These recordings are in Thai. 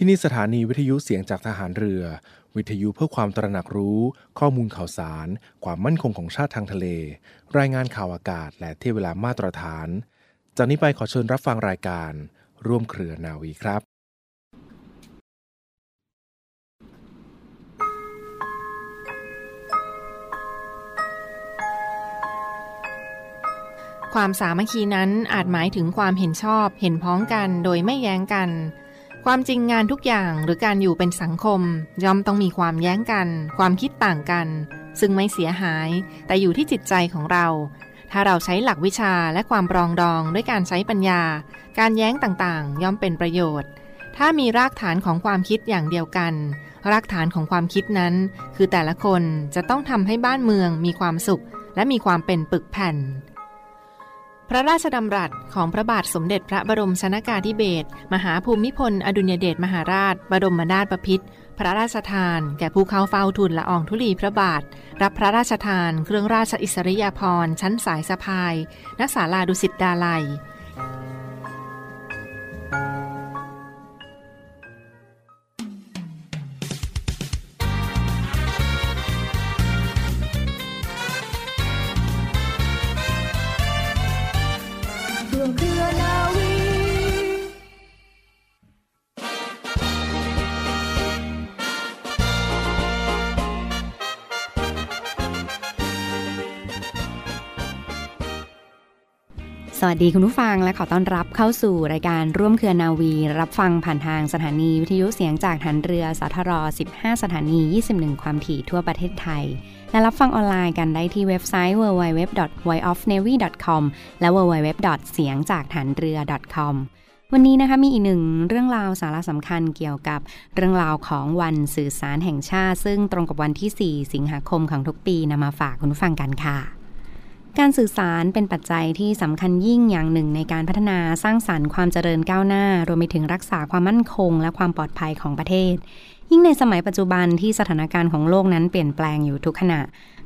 ที่นี่สถานีวิทยุเสียงจากทหารเรือ วิทยุเพื่อความตระหนักรู้ ข้อมูลข่าวสาร ความมั่นคงของชาติทางทะเล รายงานข่าวอากาศ และเที่เวลามาตรฐาน จากนี้ไปขอเชิญรับฟังรายการ ร่วมเครือนาวีครับความสามัคคีนั้นอาจหมายถึงความเห็นชอบ เห็นพ้องกันโดยไม่แย้งกัน ความจริงงานทุกอย่างหรือการอยู่เป็นสังคม ย่อมต้องมีความแย้งกัน ความคิดต่างกัน ซึ่งไม่เสียหาย แต่อยู่ที่จิตใจของเรา ถ้าเราใช้หลักวิชาและความปรองดองด้วยการใช้ปัญญา การแย้งต่างๆ ย่อมเป็นประโยชน์ ถ้ามีรากฐานของความคิดอย่างเดียวกัน รากฐานของความคิดนั้น คือแต่ละคนจะต้องทำให้บ้านเมืองมีความสุข และมีความเป็นปึกแผ่น พระราชดำรัสของพระบาทสมเด็จพระบรมชนากาธิเบศรมหาภูมิพล อดุญเดชมหาราช บรมนาถบพิตรพระราชทาน แก่ผู้เข้าเฝ้าทูลละอองธุลีพระบาท รับพระราชทาน เครื่องราชอิสริยาภรณ์ชั้นสายสะพายณศาลาดุสิตดาลัยร่ว สวัสดีคุณผู้ฟังและขอต้อนรับเข้าสู่รายการร่วมเครือนาวี รับฟังผ่านทางสถานีวิทยุเสียงจากฐานเรือสทร 15 สถานี 21 ความถี่ทั่วประเทศไทย และรับฟังออนไลน์กันได้ที่เว็บไซต์ www.voiceofnavy.com และ www. เสียงจากฐานเรือ .com วันนี้นะคะมีอีกหนึ่งเรื่องราวสาระสำคัญเกี่ยวกับเรื่องราวของวันสื่อสารแห่งชาติ ซึ่งตรงกับวันที่ 4 สิงหาคมของทุกปีนำมาฝากคุณผู้ฟังกันค่ะ การสื่อสารเป็นปัจจัยที่สำคัญยิ่งอย่างหนึ่งในการพัฒนาสร้างสารรค์ความเจริญก้าวหน้า รวมไปถึงรักษาความมั่นคง และความปลอดภัยของประเทศ ยิ่งในสมัยปัจจุบันที่สถานการณ์ของโลกนั้นเปลี่ยนแปลงอยู่ทุกขณะ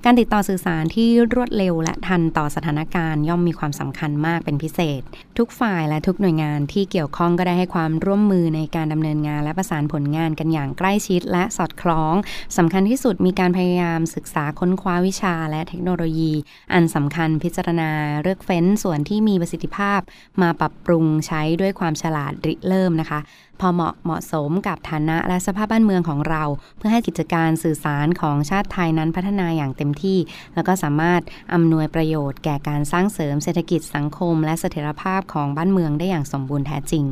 การติดต่อสื่อสารที่รวดเร็วและทันต่อสถานการณ์ย่อมมีความสำคัญมากเป็นพิเศษ ทุกฝ่ายและทุกหน่วยงานที่เกี่ยวข้องก็ได้ให้ความร่วมมือในการดำเนินงาน และประสานผลงานกันอย่างใกล้ชิด และสอดคล้องสำคัญที่สุดมีการพยายามศึกษาค้นคว้าวิชา และเทคโนโลยี อันสำคัญพิจารณาเลือกเฟ้นส่วนที่มีประสิทธิภาพ มาปรับปรุงใช้ด้วยความฉลาดริเริ่มนะคะพอเหมาะเหมาะสมกับฐานะและสภาพบ้านเมืองของเรา เพื่อให้กิจการสื่อสารของชาติไทยนั้นพัฒนาอย่างเต็มที่ แล้วก็สามารถอำนวยประโยชน์แก่การสร้างเสริมเศรษฐกิจสังคม และเสถียรภาพของบ้านเมืองได้อย่างสมบูรณ์แท้จริง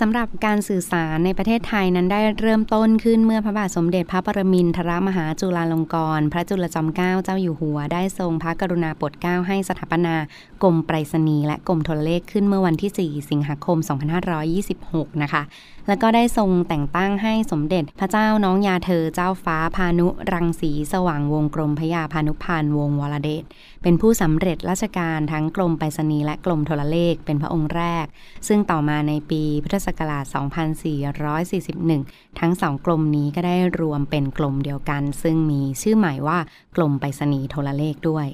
สำหรับการสื่อสารในประเทศไทยนั้นได้เริ่มต้นขึ้นเมื่อพระบาทสมเด็จพระปรมินทรมหาจุฬาลงกรณ์พระจุลจอมเกล้าเจ้าอยู่หัว ได้ทรงพระกรุณาโปรดเกล้าให้สถาปนากรมไปรษณีย์และกรมโทรเลขขึ้นเมื่อวันที่ 4 สิงหาคม 2526 นะคะ แล้วก็ได้ทรงแต่งตั้งให้สมเด็จพระเจ้าน้องยาเธอเจ้าฟ้าพานุรังสีสว่างวงกรมพยาพานุพันธ์วงศวรเดชเป็นผู้สำเร็จราชการทั้งกรมไปรษณีย์และกรมโทรเลขเป็นพระองค์แรก ซึ่งต่อมาในปีพุทธศักราช 2441 ทั้งสองกรมนี้ก็ได้รวมเป็นกรมเดียวกัน ซึ่งมีชื่อหมายว่ากรมไปรษณีย์โทรเลขด้วย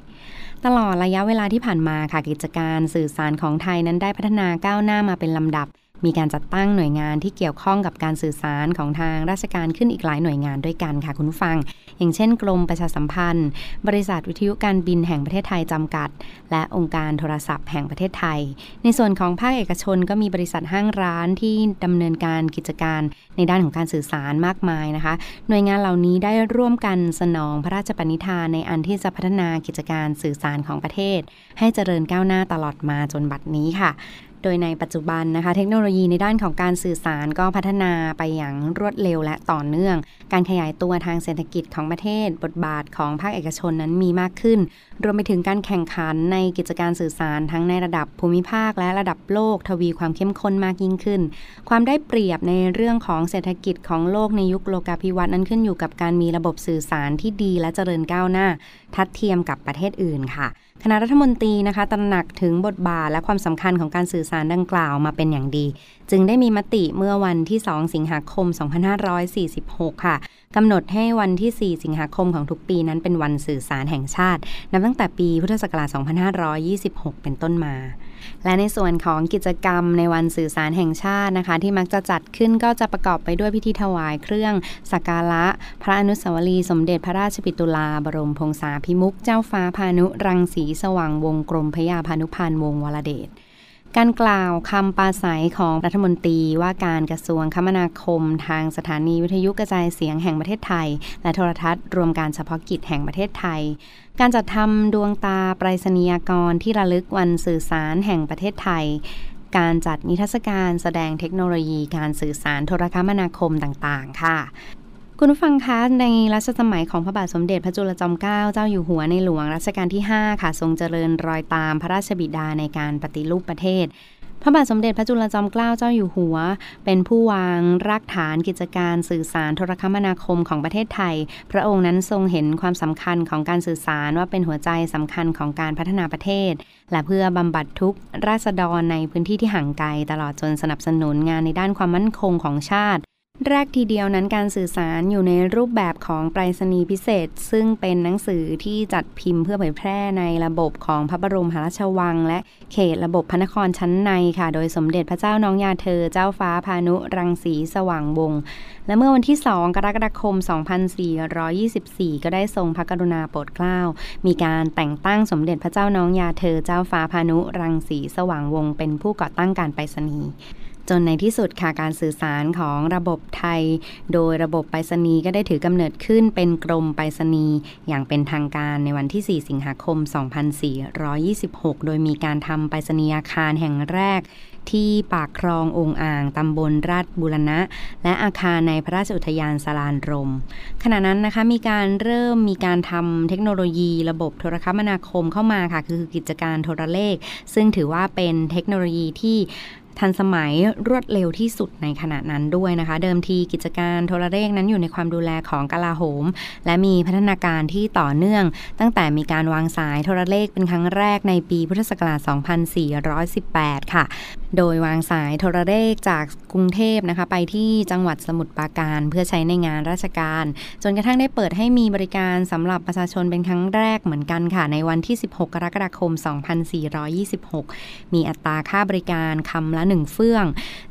ตลอดระยะเวลาที่ผ่านมาค่ะกิจการสื่อสารของไทยนั้นได้พัฒนาก้าวหน้ามาเป็นลำดับ มีการจัดตั้งหน่วยงานที่เกี่ยวข้องกับการสื่อสารของทางราชการขึ้นอีกหลายหน่วยงานด้วยกันค่ะคุณฟัง อย่างเช่น กรมประชาสัมพันธ์ บริษัทวิทยุการบินแห่งประเทศไทยจำกัด และองค์การโทรศัพท์แห่งประเทศไทย ในส่วนของภาคเอกชนก็มีบริษัทห้างร้านที่ดำเนินการกิจการในด้านของการสื่อสารมากมายนะคะ หน่วยงานเหล่านี้ได้ร่วมกันสนองพระราชปณิธานในอันที่จะพัฒนากิจการสื่อสารของประเทศ ให้เจริญก้าวหน้าตลอดมาจนบัดนี้ค่ะ โดยในปัจจุบันนะคะ เทคโนโลยีในด้านของการสื่อสารก็พัฒนาไปอย่างรวดเร็วและต่อเนื่อง การขยายตัวทางเศรษฐกิจของประเทศ บทบาทของภาคเอกชนนั้นมีมากขึ้น รวมไปถึงการแข่งขันในกิจการสื่อสารทั้งในระดับภูมิภาค และระดับโลกทวีความเข้มข้นมากยิ่งขึ้น ความได้เปรียบในเรื่องของเศรษฐกิจของโลกในยุคโลกาภิวัตน์นั้นขึ้นอยู่กับการมีระบบสื่อสารที่ดีและเจริญก้าวหน้า ทัดเทียมกับประเทศอื่นค่ะคณะรัฐมนตรีนะคะตระหนักถึงบทบาทและความสำคัญของการสื่อสารดังกล่าวมาเป็นอย่างดี จึงได้มีมติเมื่อวันที่ 2 สิงหาคม 2546 ค่ะกำหนดให้วันที่ 4 สิงหาคมของทุกปีนั้นเป็นวันสื่อสารแห่งชาติ นับตั้งแต่ปีพุทธศักราช 2526 เป็นต้นมา และในส่วนของกิจกรรมในวันสื่อสารแห่งชาตินะคะ ที่มักจะจัดขึ้นก็จะประกอบไปด้วยพิธีถวายเครื่องสักการะ พระอนุสาวรีย์สมเด็จพระราชปิตุลาบรมพงษาพิมุกเจ้าฟ้าพานุรังสีสว่างวงกรมพยาพานุพันธ์วงวรเดช การกล่าวคำปราศัยของรัฐมนตรีว่าการกระทรวงคมนาคม ทางสถานีวิทยุกระจายเสียงแห่งประเทศไทย และโทรทัศน์รวมการเฉพาะกิจแห่งประเทศไทย การจัดทำดวงตาไปรษณียกรที่ระลึกวันสื่อสารแห่งประเทศไทย การจัดนิทรรศการแสดงเทคโนโลยีการสื่อสารโทรคมนาคมต่างๆ ค่ะ คุณผู้ฟังคะในรัชสมัยของพระบาทสมเด็จพระจุลจอมเกล้าเจ้าอยู่หัวในหลวงรัชกาลที่ 5 ค่ะ ทรงเจริญรอยตามพระราชบิดาในการปฏิรูปประเทศพระบาทสมเด็จพระจุลจอมเกล้าเจ้าอยู่หัว เป็นผู้วางรากฐานกิจการสื่อสารโทรคมนาคมของประเทศไทย พระองค์นั้นทรงเห็นความสำคัญของการสื่อสารว่าเป็นหัวใจสำคัญของการพัฒนาประเทศ และเพื่อบำบัดทุกราษฎรในพื้นที่ที่ห่างไกล ตลอดจนสนับสนุนงานในด้านความมั่นคงของชาติ แรกทีเดียวนั้นการสื่อสารอยู่ในรูปแบบของไปรษณีย์พิเศษ ซึ่งเป็นหนังสือที่จัดพิมพ์เพื่อเผยแพร่ในระบบของพระบรมหาราชวัง และเขตระบบพระนครชั้นในค่ะ โดยสมเด็จพระเจ้าน้องยาเธอเจ้าฟ้าพานุรังสีสว่างวงศ์และเมื่อวันที่ 2 กรกฎาคม 2424 ก็ได้ทรงพระกรุณาโปรดเกล้า มีการแต่งตั้งสมเด็จพระเจ้าน้องยาเธอเจ้าฟ้าพานุรังสีสว่างวงศ์เป็นผู้ก่อตั้งการไปรษณีย์ จนในที่สุดค่ะการสื่อสารของระบบไทย โดยระบบไปรษณีย์ก็ได้ถือกำเนิดขึ้นเป็นกรมไปรษณีย์อย่างเป็นทางการในวันที่ 4 สิงหาคม 2426 โดยมีการทำไปรษณียาคารแห่งแรกที่ปากคลององอ่าง ตำบลราชบุรณะ และอาคารในพระราชอุทยานสารานรม ขณะนั้นนะคะมีการเริ่มมีการทำเทคโนโลยีระบบโทรคมนาคมเข้ามาค่ะ คือกิจการโทรเลข ซึ่งถือว่าเป็นเทคโนโลยีที่ ทันสมัยรวดเร็วที่สุดในขณะนั้นด้วยนะคะ เดิมทีกิจการโทรเลขนั้นอยู่ในความดูแลของกลาโหม และมีพัฒนาการที่ต่อเนื่อง ตั้งแต่มีการวางสายโทรเลขเป็นครั้งแรกในปีพุทธศักราช 2418 ค่ะ โดยวางสายโทรเลขจากกรุงเทพนะคะไปที่จังหวัดสมุทรปราการ เพื่อใช้ในงานราชการ จนกระทั่งได้เปิดให้มีบริการสำหรับประชาชนเป็นครั้งแรกเหมือนกันค่ะ ในวันที่ 16 กรกฎาคม 2426 มีอัตราค่าบริการคำละหนึ่งเฟื่อง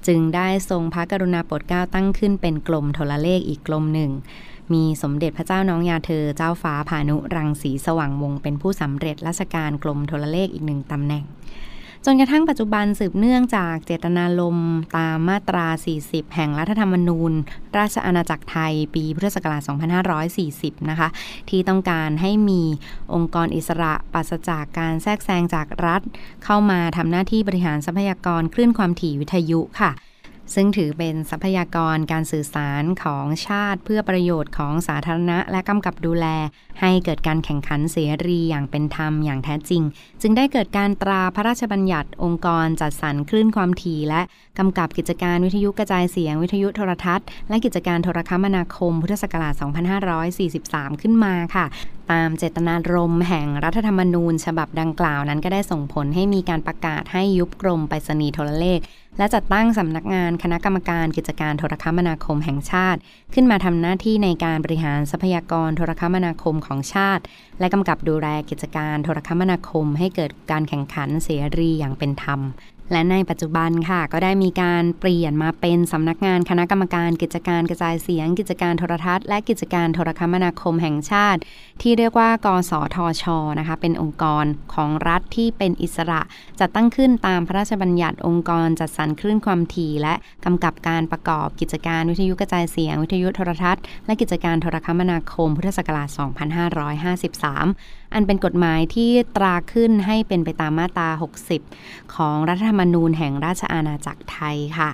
จึงได้ทรงพระกรุณาโปรดเกล้าตั้งขึ้นเป็นกลมโทรเลขอีกกลมหนึ่งมีสมเด็จพระเจ้าน้องยาเธอเจ้าฟ้าพานุรังสีสว่างวง เป็นผู้สำเร็จราชการกลมโทรเลขอีกหนึ่งตำแหน่ง จนกระทั่งปัจจุบันสืบเนื่องจากเจตนารมณ์ตามมาตรา 40 แห่งรัฐธรรมนูญ ราชอาณาจักรไทย ปีพุทธศักราช 2540 นะคะ ที่ต้องการให้มีองค์กรอิสระปราศจากการแทรกแซงจากรัฐ เข้ามาทำหน้าที่บริหารทรัพยากรคลื่นความถี่วิทยุค่ะ ซึ่งถือเป็นทรัพยากรการสื่อสารของชาติเพื่อประโยชน์ของสาธารณะ และกำกับดูแล ให้เกิดการแข่งขันเสรีอย่างเป็นธรรมอย่างแท้จริง จึงได้เกิดการตราพระราชบัญญัติองค์กรจัดสรรคลื่นความถี่ และกำกับกิจการวิทยุกระจายเสียงวิทยุโทรทัศน์ และกิจการโทรคมนาคมพุทธศักราช 2543 ขึ้นมาค่ะตามเจตนารมณ์แห่งรัฐธรรมนูญ ฉบับดังกล่าวนั้นก็ได้ส่งผลให้มีการประกาศให้ยุบกรมไปรษณีย์โทรเลข และจัดตั้งสำนักงานคณะกรรมการกิจการโทรคมนาคมแห่งชาติ ขึ้นมาทำหน้าที่ในการบริหารทรัพยากรโทรคมนาคมของชาติ และกำกับดูแลกิจการโทรคมนาคม ให้เกิดการแข่งขันเสรีอย่างเป็นธรรม และในปัจจุบันค่ะ ก็ได้มีการเปลี่ยนมาเป็นสำนักงานคณะกรรมการกิจการกระจายเสียง กิจการโทรทัศน์และกิจการโทรคมนาคมแห่งชาติ ที่เรียกว่ากสทชนะคะเป็นองค์กรของรัฐที่เป็นอิสระจัดตั้งขึ้นตามพระราชบัญญัติองค์กรจัดสรรคลื่นความถี่ และกำกับการประกอบกิจการวิทยุกระจายเสียง วิทยุโทรทัศน์และกิจการโทรคมนาคมพุทธศักราช 2553 อันเป็นกฎหมายที่ตราขึ้นให้เป็นไปตามมาตรา 60 ของรัฐธรรมนูญแห่งราชอาณาจักรไทยค่ะ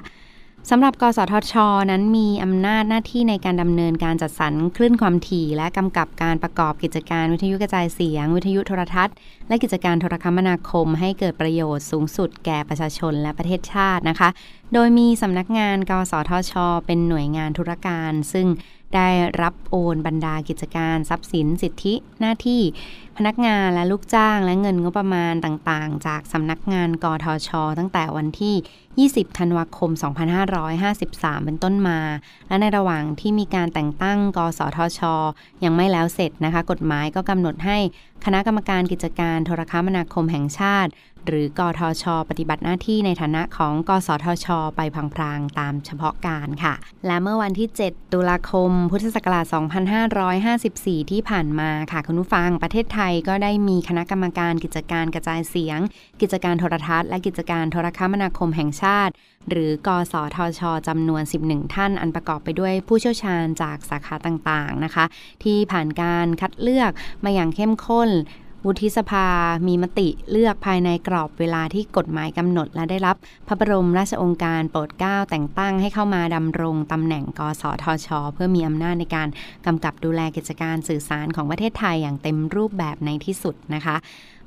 สำหรับ กสทช นั้นมีอำนาจหน้าที่ในการดำเนินการจัดสรรคลื่นความถี่ และกำกับการประกอบกิจการวิทยุกระจายเสียง วิทยุโทรทัศน์ และกิจการโทรคมนาคม ให้เกิดประโยชน์สูงสุดแก่ประชาชนและประเทศชาตินะคะ โดยมีสำนักงาน กสทช เป็นหน่วยงานธุรการ ซึ่งได้รับโอนบรรดากิจการทรัพย์สินสิทธิหน้าที่ พนักงานและลูกจ้างและเงินงบประมาณต่างๆ จากสำนักงานกทช ตั้งแต่วันที่ 20 ธันวาคม 2553 เป็นต้นมา และในระหว่างที่มีการแต่งตั้ง กสทช ยังไม่แล้วเสร็จนะคะ กฎหมายก็กำหนดให้คณะกรรมการกิจการโทรคมนาคมแห่งชาติ หรือกทช ปฏิบัติหน้าที่ในฐานะของ กสทช ไปพลางๆ ตามเฉพาะการค่ะ และเมื่อวันที่ 7 ตุลาคม พุทธศักราช 2554 ที่ผ่านมาค่ะคุณผู้ฟังประเทศไทยก็ได้มีคณะกรรมการกิจการกระจายเสียง กิจการโทรทัศน์ และกิจการโทรคมนาคมแห่งชาติ หรือกสทชจำนวน 11 ท่าน อันประกอบไปด้วยผู้เชี่ยวชาญจากสาขาต่างๆนะคะ ที่ผ่านการคัดเลือกมาอย่างเข้มข้น วุฒิสภา มีมติเลือกภายในกรอบเวลาที่กฎหมายกำหนด และได้รับพระบรมราชองค์การโปรดเกล้าแต่งตั้งให้เข้ามาดำรงตำแหน่งกสทช เพื่อมีอำนาจในการกำกับดูแลกิจการสื่อสารของประเทศไทยอย่างเต็มรูปแบบในที่สุดนะคะ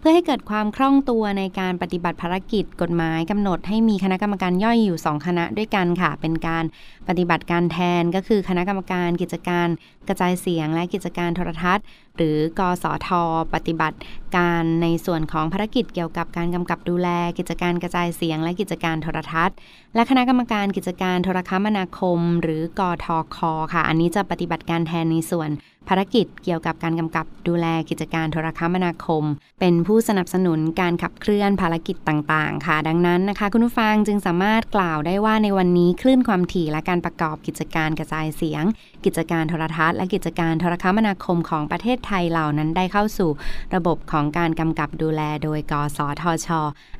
พื่อให้เกิดความคล่องตัวในการปฏิบัติภารกิจกฎหมายกำหนดให้มีคณะกรรมการย่อยอยู่ 2 คณะด้วยกันค่ะ เป็นการปฏิบัติการแทนก็คือคณะกรรมการกิจการกระจายเสียงและกิจการโทรทัศน์ หรือกสท ปฏิบัติการในส่วนของภารกิจเกี่ยวกับการกำกับดูแล กิจการกระจายเสียง และกิจการโทรทัศน์ และคณะกรรมการกิจการโทรคมนาคม หรือกทคค่ะ อันนี้จะปฏิบัติการแทนในส่วนภารกิจเกี่ยวกับการกำกับดูแลกิจการโทรคมนาคม เป็นผู้สนับสนุนการขับเคลื่อนภารกิจต่างๆ ค่ะ ดังนั้นนะคะ คุณผู้ฟังจึงสามารถกล่าวได้ว่าในวันนี้คลื่นความถี่และการประกอบกิจการกระจายเสียง กิจการโทรทัศน์และกิจการโทรคมนาคมของประเทศไทยเหล่านั้นได้เข้าสู่ ระบบของการกำกับดูแลโดยกสทช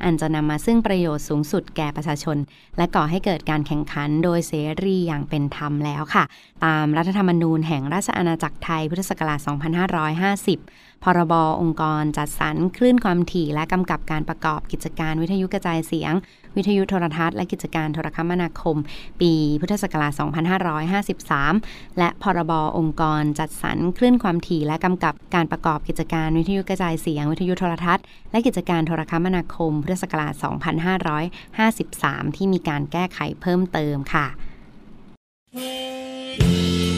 อันจะนำมาซึ่งประโยชน์สูงสุดแก่ประชาชนและและก่อให้เกิดการแข่งขันโดยเสรีอย่างเป็นธรรมแล้วค่ะ ตามรัฐธรรมนูญแห่งราชอาณาจักรไทยพุทธศักราช 2550 พรบองค์กรจัดสรรคลื่นความถี่และกำกับการประกอบกิจการวิทยุกระจายเสียง วิทยุโทรทัศน์และกิจการโทรคมนาคม ปีพุทธศักราช 2553 และพรบองค์กรจัดสรรคลื่นความถี่และกำกับการประกอบกิจการวิทยุกระจายเสียง วิทยุโทรทัศน์และกิจการโทรคมนาคม พุทธศักราช 2553 ที่มีการแก้ไขเพิ่มเติมค่ะห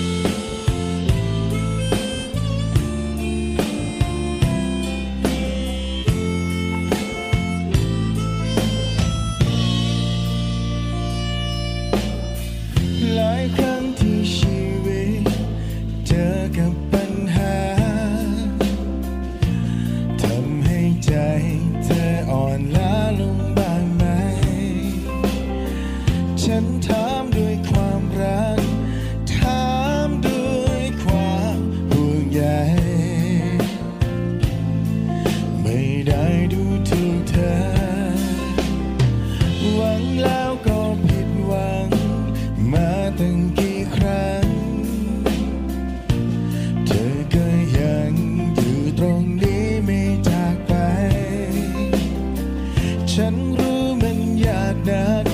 ฉันรู้มันยากนัก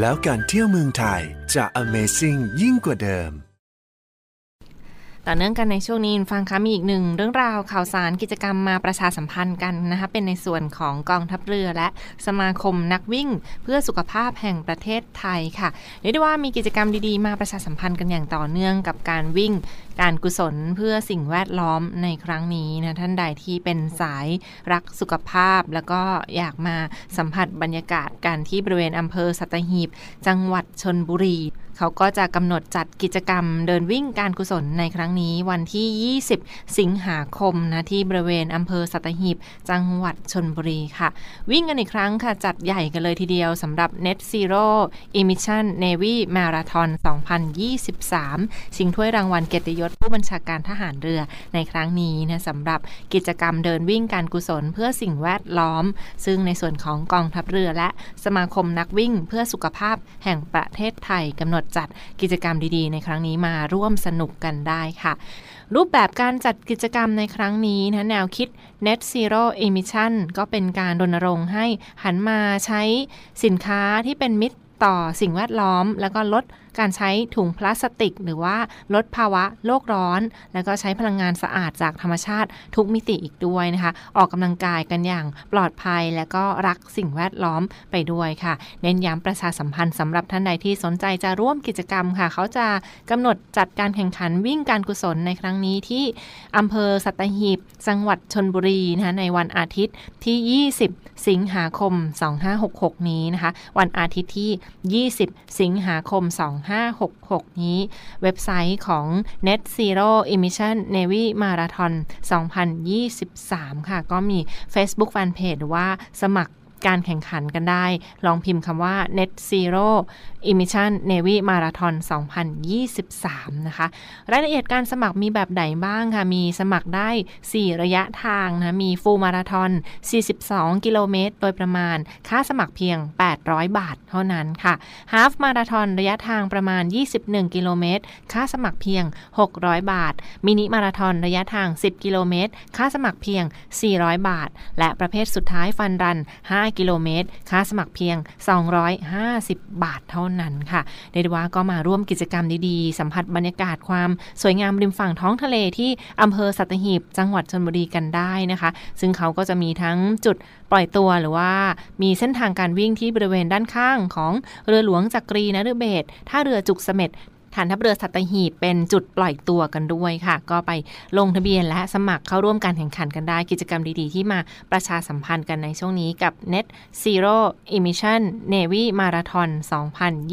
แล้วการเที่ยวเมืองไทยจะ Amazing ยิ่งกว่าเดิม ต่อเนื่องกันในช่วงนี้ฟังคะมีอีกหนึ่งเรื่องราวข่าวสารกิจกรรมมาประชาสัมพันธ์กันนะคะเป็นในส่วนของกองทัพเรือและสมาคมนักวิ่ง เพื่อสุขภาพแห่งประเทศไทยค่ะเรียกได้ว่ามีกิจกรรมดีๆ มาประชาสัมพันธ์กันอย่างต่อเนื่องกับการวิ่ง การกุศลเพื่อสิ่งแวดล้อมในครั้งนี้นะท่านใดที่เป็นสายรักสุขภาพ แล้วก็อยากมาสัมผัสบรรยากาศการที่บริเวณอำเภอสัตหีบ จังหวัดชนบุรี เขาก็จะกำหนดจัดกิจกรรมเดินวิ่งการกุศลในครั้งนี้วันที่ 20 สิงหาคมนะที่บริเวณอำเภอสัตหีบ จังหวัดชนบุรีค่ะ วิ่งกันอีกครั้งค่ะ จัดใหญ่กันเลยทีเดียวสำหรับ Net Zero Emission Navy Marathon 2023 ชิงถ้วยรางวัลเกียรติยศผู้บัญชาการทหารเรือในครั้งนี้นะสำหรับกิจกรรมเดินวิ่งการกุศลเพื่อสิ่งแวดล้อม ซึ่งในส่วนของกองทัพเรือและสมาคมนักวิ่งเพื่อสุขภาพแห่งประเทศไทยกำหนดจัดกิจกรรมดีๆ ในครั้งนี้มาร่วมสนุกกันได้ค่ะ รูปแบบการจัดกิจกรรมในครั้งนี้นะแนวคิด Net Zero Emission ก็เป็นการรณรงค์ให้หันมาใช้สินค้าที่เป็นมิตรต่อสิ่งแวดล้อม แล้วก็ลด การใช้ถุงพลาสติก หรือว่าลดภาวะโลกร้อน แล้วก็ใช้พลังงานสะอาดจากธรรมชาติทุกมิติอีกด้วยนะคะ ออกกำลังกายกันอย่างปลอดภัยและก็รักสิ่งแวดล้อมไปด้วยค่ะ เน้นย้ำประชาสัมพันธ์สำหรับท่านใดที่สนใจจะร่วมกิจกรรมค่ะ เขาจะกำหนดจัดการแข่งขันวิ่งการกุศลในครั้งนี้ที่อำเภอสัตหีบ จังหวัดชนบุรีนะคะในวันอาทิตย์ที่ 20 สิงหาคม 2566 นี้นะคะ วันอาทิตย์ที่ 20 สิงหาคม2566 นี้ เว็บไซต์ของ Net Zero Emission Navy Marathon 2023 ค่ะ ก็มี Facebook Fanpage หรือว่าสมัคร การแข่งขันกันได้ ลองพิมพ์คำว่า Net Zero Emission Navy Marathon 2023 นะคะ รายละเอียดการสมัครมีแบบไหนบ้างค่ะมีสมัครได้ 4 ระยะทางนะ มีฟูลมาราทอน 42 กิโลเมตร โดยประมาณ ค่าสมัครเพียง 800 บาทเท่านั้นค่ะฮาฟมาราทอนระยะทางประมาณ 21 กิโลเมตร ค่าสมัครเพียง 600 บาท มินิมาราทอนระยะทาง 10 กิโลเมตร ค่าสมัครเพียง 400 บาท และประเภทสุดท้ายฟันรัน 5กิโลเมตร ค่าสมัครเพียง 250 บาทเท่านั้นค่ะเรียกได้ว่าก็มาร่วมกิจกรรมดีๆ สัมผัสบรรยากาศความสวยงามริมฝั่งท้องทะเลที่อำเภอสัตหีบ จังหวัดชนบุรีกันได้นะคะ ซึ่งเขาก็จะมีทั้งจุดปล่อยตัวหรือว่ามีเส้นทางการวิ่งที่บริเวณด้านข้างของเรือหลวงจักรีนฤเบศท่าเรือจุกเสม็ด ฐานทัพเรือสัตหีบเป็นจุดปล่อยตัวกันด้วยค่ะ ก็ไปลงทะเบียนและสมัครเข้าร่วมการแข่งขันกันได้กิจกรรมดีๆ ที่มาประชาสัมพันธ์กันในช่วงนี้กับ Net Zero Emission Navy Marathon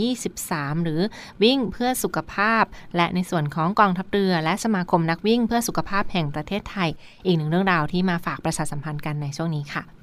2023 หรือวิ่งเพื่อสุขภาพ และในส่วนของกองทัพเรือ และสมาคมนักวิ่งเพื่อสุขภาพแห่งประเทศไทย อีกหนึ่งเรื่องราวที่มาฝากประชาสัมพันธ์กันในช่วงนี้ค่ะ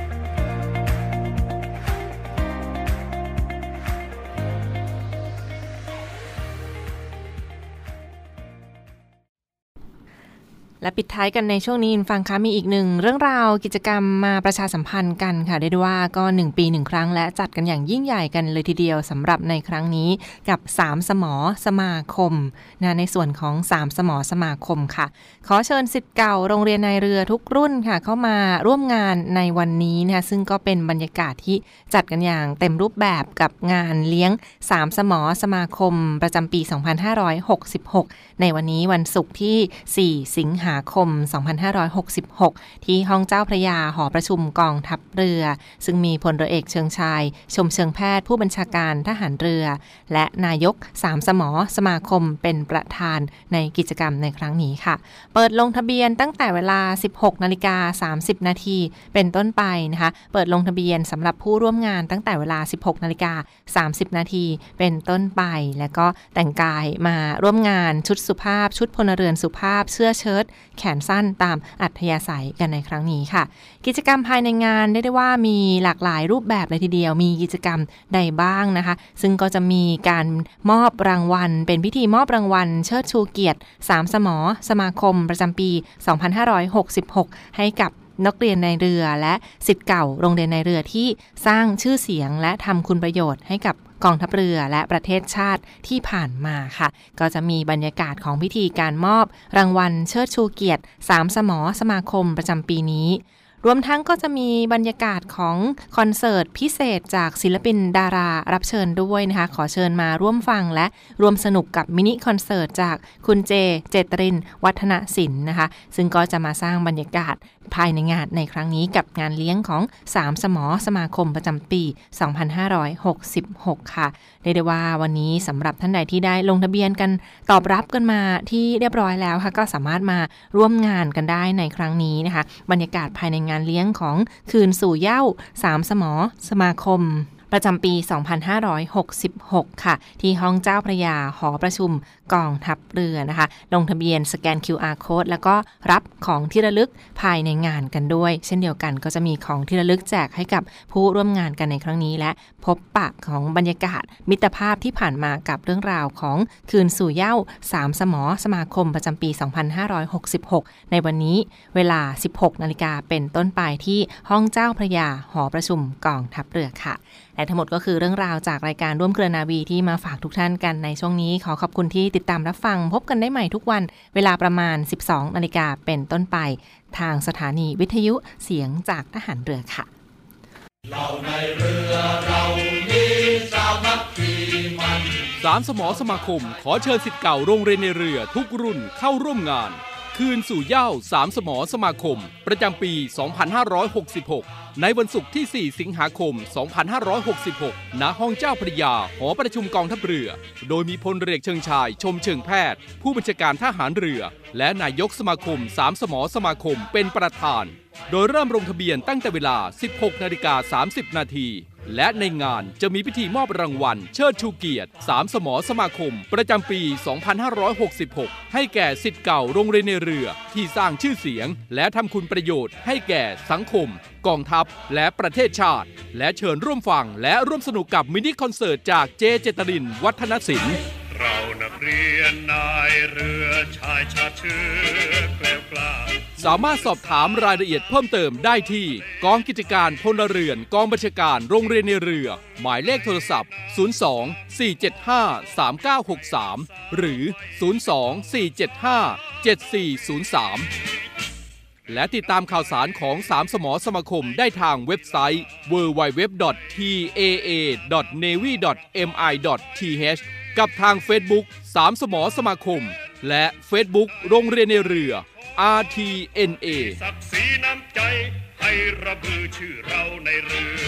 และปิดท้ายกันในช่วงนี้ฟังคะมีอีกหนึ่งเรื่องราวกิจกรรมมาประชาสัมพันธ์กันค่ะได้ด้วยว่าก็ 1 ปี1ครั้ง และจัดกันอย่างยิ่งใหญ่กันเลยทีเดียวสำหรับในครั้งนี้กับ 3 สมอสมาคมนะในส่วนของ 3 สมอสมาคมค่ะ ขอเชิญสิทธิ์เก่าโรงเรียนนายเรือทุกรุ่นค่ะ เข้ามาร่วมงานในวันนี้นะคะซึ่งก็เป็นบรรยากาศที่จัดกันอย่างเต็มรูปแบบกับงานเลี้ยง 3 สมอสมาคม ประจำปี 2566 ในวันนี้วันศุกร์ที่ 4 สิงหาาคม 2566 ที่ห้องเจ้าพระยาหอประชุมกองทัพเรือ ซึ่งมีพลเรือเอกเชิงชาย ชมเชิงแพทย์ผู้บัญชาการทหารเรือ และนายกสามสมอสมาคมเป็นประธานในกิจกรรมในครั้งนี้ค่ะ เปิดลงทะเบียนตั้งแต่เวลา 16 นาฬิกา 30 นาทีเป็นต้นไปนะคะ เปิดลงทะเบียนสำหรับผู้ร่วมงานตั้งแต่เวลา 16 นาฬิกา 30 นาทีเป็นต้นไป แล้วก็แต่งกายมาร่วมงานชุดสุภาพ ชุดพลเรือนสุภาพ เสื้อเชิ้ตแขนสั้นตามอัธยาศัยกันในครั้งนี้ค่ะ กิจกรรมภายในงานได้ได้ว่ามีหลากหลายรูปแบบเลยทีเดียว มีกิจกรรมใดบ้างนะคะ ซึ่งก็จะมีการมอบรางวัล เป็นพิธีมอบรางวัล เชิดชูเกียรติ 3 สมอ สมาคมประจำปี 2566 ให้กับ นักเรียนในเรือและสิทธิ์เก่าโรงเรียนในเรือที่สร้างชื่อเสียงและทำคุณประโยชน์ให้กับกองทัพเรือและประเทศชาติที่ผ่านมาค่ะ ก็จะมีบรรยากาศของพิธีการมอบ รางวัลเชิดชูเกียรติ 3 สมอสมาคมประจำปีนี้ รวมทั้งก็จะมีบรรยากาศของคอนเสิร์ตพิเศษจากศิลปินดารารับเชิญด้วยนะคะ ขอเชิญมาร่วมฟังและร่วมสนุกกับมินิคอนเสิร์ตจากคุณเจ เจตริน วัฒนศิลป์นะคะ ซึ่งก็จะมาสร้างบรรยากาศภายในงานในครั้งนี้กับงานเลี้ยงของ3สมอสมาคมประจำปี 2566 ค่ะเรียกได้ว่าวันนี้สำหรับท่านใดที่ได้ลงทะเบียนกันตอบรับกันมาที่เรียบร้อยแล้วค่ะก็สามารถมาร่วมงานกันได้ในครั้งนี้นะคะ บรรยากาศภายในงานเลี้ยงของคืนสู่เย้าสามสมอสมาคม ประจำปี 2566 ค่ะ ที่ห้องเจ้าพระยาหอประชุมกองทัพเรือนะคะ ลงทะเบียนสแกน QR code แล้วก็รับของที่ระลึกภายในงานกันด้วย เช่นเดียวกันก็จะมีของที่ระลึกแจกให้กับผู้ร่วมงานกันในครั้งนี้ และพบปะของบรรยากาศมิตรภาพที่ผ่านมากับเรื่องราวของคืนสู่เย้าสามสมอสมาคมประจำปี 2566 ในวันนี้เวลา 16 นาฬิกาเป็นต้นไปที่ห้องเจ้าพระยาหอประชุมกองทัพเรือค่ะ และทั้งหมดก็คือเรื่องราวจากรายการร่วมเครือนาวีที่มาฝากทุกท่านกันในช่วงนี้ขอขอบคุณที่ติดตามรับฟัง พบกันได้ใหม่ทุกวัน เวลาประมาณ 12นาฬิกาเป็นต้นไป ทางสถานีวิทยุเสียงจากทหารเรือค่ะสามสมอสมาคม ขอเชิญสิทธิ์เก่าโรงเรียนในเรือทุกรุ่นเข้าร่วมงาน คืนสู่เย้าสามสมอสมาคม ประจำปี 2566 ในวันศุกร์ที่ 4 สิงหาคม 2566 ณ ห้องเจ้าพระยา หอประชุมกองทัพเรือ โดยมีพลเรือเอกเชิงชาย ชมเชิงแพทย์ ผู้บัญชาการทหารเรือ และนายกสมาคมสามสมอสมาคมเป็นประธาน โดยเริ่มลงทะเบียนตั้งแต่เวลา 16 นาฬิกา 30 นาที และในงานจะมีพิธีมอบรางวัล เชิดชูเกียรติ 3 สมอสมาคม ประจำปี 2566 ให้แก่ศิษย์เก่าโรงเรียนนายเรือ ที่สร้างชื่อเสียง และทำคุณประโยชน์ให้แก่สังคม กองทัพ และประเทศชาติ และเชิญร่วมฟังและร่วมสนุกกับมินิคอนเสิร์ตจากเจเจตริน วรรธนะสิน นักเรียนนายเรือชายชาเชื้อกล้วกล้าสามารถสอบถามรายละเอียดเพิ่มเติมได้ที่ กองกิจการพลเรือนกองบัญชาการโรงเรียนในเรือ หมายเลขโทรศัพท์ 02 475 3963 หรือ 02 475 7403 และติดตามข่าวสารของสามสมอสมาคมได้ทางเว็บไซต์ www.taa.navy.mi.th กับทาง Facebook สามสมอสมาคม และ Facebook โรงเรียนในเรือ RTNA ศักดิ์ศรีน้ำใจให้ระบือชื่อเราในเรือ